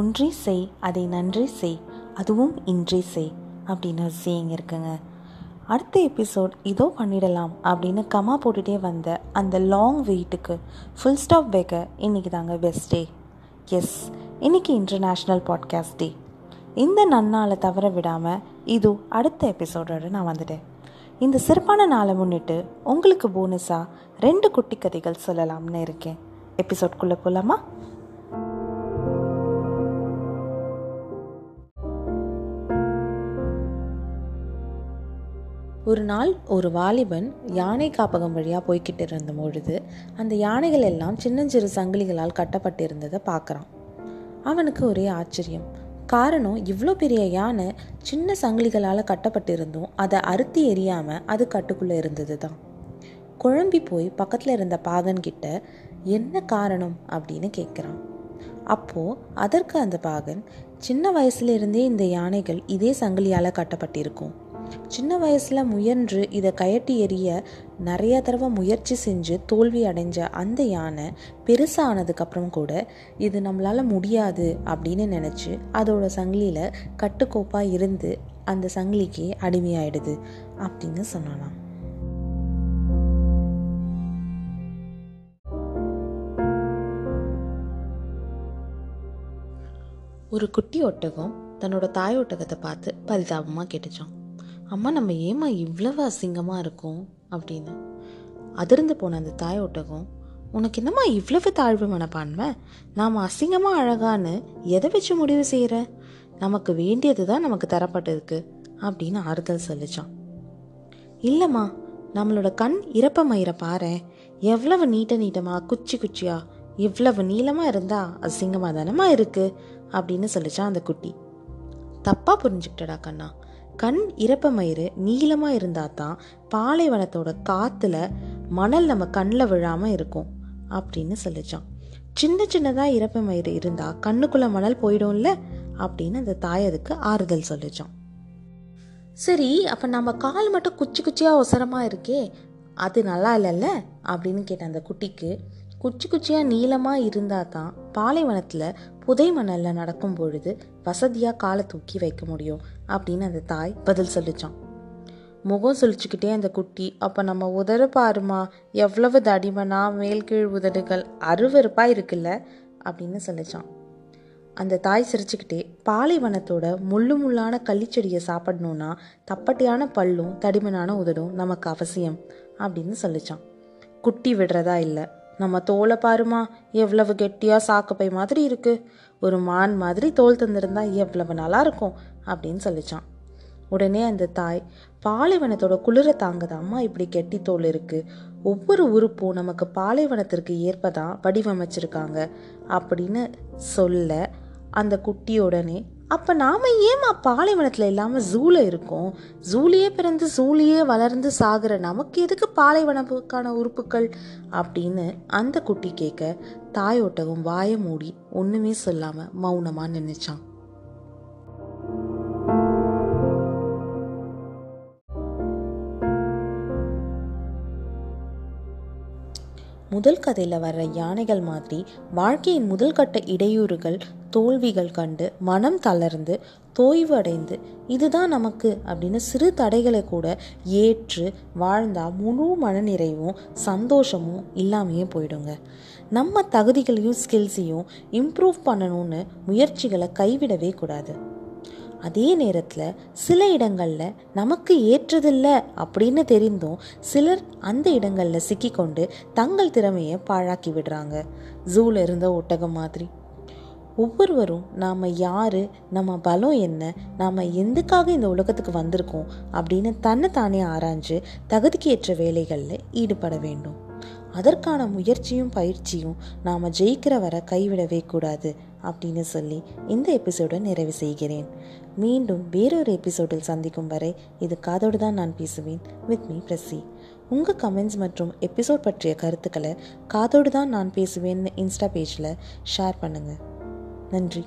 ஒன்றே செய் அதை நன்றே செய் அதுவும் இன்றே செய் அப்படின்னு ஒரு சேயிங் இருக்குங்க. அடுத்த எபிசோட் இதோ பண்ணிடலாம் அப்படின்னு கமா போட்டுகிட்டே வந்த அந்த லாங் வெயிட்டுக்கு ஃபுல் ஸ்டாப் வைக்க இன்றைக்கி தாங்க பெஸ்ட் டே எஸ் இன்றைக்கி இன்டர்நேஷ்னல் பாட்காஸ்ட் டே இந்த நன்னாளை தவற விடாமல் இது அடுத்த எபிசோடோடு நான் வந்துட்டேன். இந்த சிறப்பான நாளை முன்னிட்டு உங்களுக்கு போனஸாக ரெண்டு குட்டி கதைகள் சொல்லலாம்னு இருக்கேன். எபிசோட்குள்ளே போகலாமா ஒரு நாள் ஒரு வாலிபன் யானை காப்பகம் வழியாக போய்கிட்டு இருந்த பொழுது அந்த யானைகள் எல்லாம் சின்னஞ்சிறு சங்கிலிகளால் கட்டப்பட்டிருந்ததை பார்க்குறான். அவனுக்கு ஒரே ஆச்சரியம். காரணம் இவ்வளோ பெரிய யானை சின்ன சங்கிலிகளால் கட்டப்பட்டிருந்தும் அதை அறுத்தி எரியாமல் அது கட்டுக்குள்ளே இருந்தது தான் குழம்பி போய் பக்கத்தில் இருந்த பாகன்கிட்ட என்ன காரணம்? அப்படின்னு கேட்குறான் அப்போது அதற்கு அந்த பாகன் சின்ன வயசுலேருந்தே இந்த யானைகள் இதே சங்கிலியால் கட்டப்பட்டிருக்கும். சின்ன வயசில் முயன்று இதை கயட்டி எறிய நிறைய தடவை முயற்சி செஞ்சு தோல்வி அடைஞ்ச அந்த யானை பெருசானதுக்கப்புறம் கூட இது நம்மளால் முடியாது அப்படின்னு நினச்சி அதோட சங்கிலியில் கட்டுக்கோப்பாக இருந்து அந்த சங்கிலிக்கு அடிமையாயிடுது அப்படின்னு சொன்னலாம் ஒரு குட்டி ஒட்டகம் தன்னோட தாய் ஒட்டகத்தை பார்த்து பரிதாபமாக கேட்டுச்சான் அம்மா நம்ம ஏமா இவ்வளவு அசிங்கமாக இருக்கோம்? அப்படின்னு. அதிர்ந்து போன அந்த தாய் ஒட்டகம் உனக்கு என்னம்மா இவ்வளவு தாழ்வு மனப்பான்மை? நாம் அசிங்கமாக அழகான்னு எதை வச்சு முடிவு செய்கிற நமக்கு வேண்டியது தான் நமக்கு தரப்பட்டிருக்கு அப்படின்னு ஆறுதல் சொல்லிச்சான். இல்லைம்மா நம்மளோட கண் இறப்ப மயிரை பாரு எவ்வளவு நீட்ட நீட்டமாக குச்சி குச்சியா இவ்வளவு நீளமாக இருந்தால் அசிங்கமாக தானம்மா இருக்குது அப்படின்னு சொல்லிச்சான் அந்த குட்டி. தப்பாக புரிஞ்சுக்கிட்டடா கண்ணா. கண் இறப்ப மயிறு நீளமாக இருந்தால் தான் பாலைவனத்தோட காற்றுல மணல் நம்ம கண்ணில் விழாமல் இருக்கும் அப்படின்னு சொல்லிச்சான். சின்ன சின்னதாக இறப்ப மயிறு இருந்தால் கண்ணுக்குள்ளே மணல் போயிடும்ல அப்படின்னு அந்த தாய் அதுக்கு ஆறுதல் சொல்லிச்சான். சரி அப்போ நம்ம கால் மட்டும் குச்சி குச்சியாக ஒசரமாக இருக்கே அது நல்லா இல்லைல்ல? அப்படின்னு கேட்ட அந்த குட்டிக்கு குச்சி குச்சியாக நீளமாக இருந்தால் தான் பாலைவனத்தில் புதை மணலில் நடக்கும் பொழுது வசதியாக காலை தூக்கி வைக்க முடியும் அப்படின்னு அந்த தாய் பதில் சொல்லிச்சான். முகம் சொல்லிச்சுக்கிட்டே அந்த குட்டி அப்போ நம்ம உதற பாருமா எவ்வளவு தடிமனா மேல்கீழ் உதடுகள் அருவறுப்பாக இருக்குல்ல? அப்படின்னு சொல்லிச்சான். அந்த தாய் சிரிச்சுக்கிட்டே பாலைவனத்தோட முள்ளு முள்ளான கள்ளிச்செடியை சாப்பிடணும்னா தப்பட்டையான பல்லும் தடிமனான உதடும் நமக்கு அவசியம் அப்படின்னு சொல்லிச்சான். குட்டி விடுறதா இல்லை. நம்ம தோலை பாருமா எவ்வளவு கெட்டியாக சாக்கப்பை மாதிரி இருக்கு. ஒரு மான் மாதிரி தோல் தந்திருந்தா எவ்வளவு நல்லா இருக்கும் அப்படின்னு சொல்லிச்சான். உடனே அந்த தாய் பாலைவனத்தோட குளிரை தாங்குதாம்மா இப்படி கெட்டி தோல் இருக்கு. ஒவ்வொரு உறுப்பும் நமக்கு பாலைவனத்திற்கு ஏற்பதான் வடிவமைச்சிருக்காங்க அப்படின்னு சொல்ல அந்த குட்டியுடனே அப்போ நாம் ஏமா பாலைவனத்தில் இல்லாமல் ஜூவில் இருக்கோம்? ஜூலியே பிறந்து ஜூலியே வளர்ந்து சாகிற நமக்கு எதுக்கு பாலைவனத்துக்கான உறுப்புகள்? அப்படின்னு அந்த குட்டி கேட்க தாயோட்டகம் வாய மூடி ஒன்றுமே சொல்லாமல் மௌனமாக நின்றுச்சான் முதல் கதையில் வர்ற யானைகள் மாதிரி வாழ்க்கையின் முதல் கட்ட இடையூறுகள் தோல்விகள் கண்டு மனம் தளர்ந்து தோய்வு அடைந்து இதுதான் நமக்கு அப்படின்னு சிறு தடைகளை கூட ஏற்று வாழ்ந்தால் முழு மனநிறைவும் சந்தோஷமும் இல்லாமையே போயிடுங்க. நம்ம தகுதிகளையும் ஸ்கில்ஸையும் இம்ப்ரூவ் பண்ணணும்னு முயற்சிகளை கைவிடவே கூடாது. அதே நேரத்தில் சில இடங்களில் நமக்கு ஏற்றதில்லை அப்படின்னு தெரிந்தும் சிலர் அந்த இடங்களில் சிக்கிக்கொண்டு தங்கள் திறமையை பாழாக்கி விடுறாங்க. ஜூவில் இருந்த ஒட்டகம் மாதிரி. ஒவ்வொருவரும் நாம் யார் நம்ம பலம் என்ன நாம் எதுக்காக இந்த உலகத்துக்கு வந்திருக்கோம் அப்படின்னு தன்னை தானே ஆராய்ஞ்சு தகுதிக்கு ஏற்ற வேலைகளில் ஈடுபட வேண்டும். அதற்கான முயற்சியும் பயிற்சியும் நாம் ஜெயிக்கிற வர கைவிடவே கூடாது. அப்படின்னு சொல்லி இந்த எபிசோடை நிறைவு செய்கிறேன். மீண்டும் வேறொரு எபிசோடில் சந்திக்கும் வரை இது காதோடு தான் நான் பேசுவேன். வித் மீ பிரசி உங்கள் கமெண்ட்ஸ் மற்றும் எபிசோட் பற்றிய கருத்துக்களை காதோடு தான் நான் பேசுவேன்னு இன்ஸ்டா பேஜில் ஷேர் பண்ணுங்கள் நன்றி.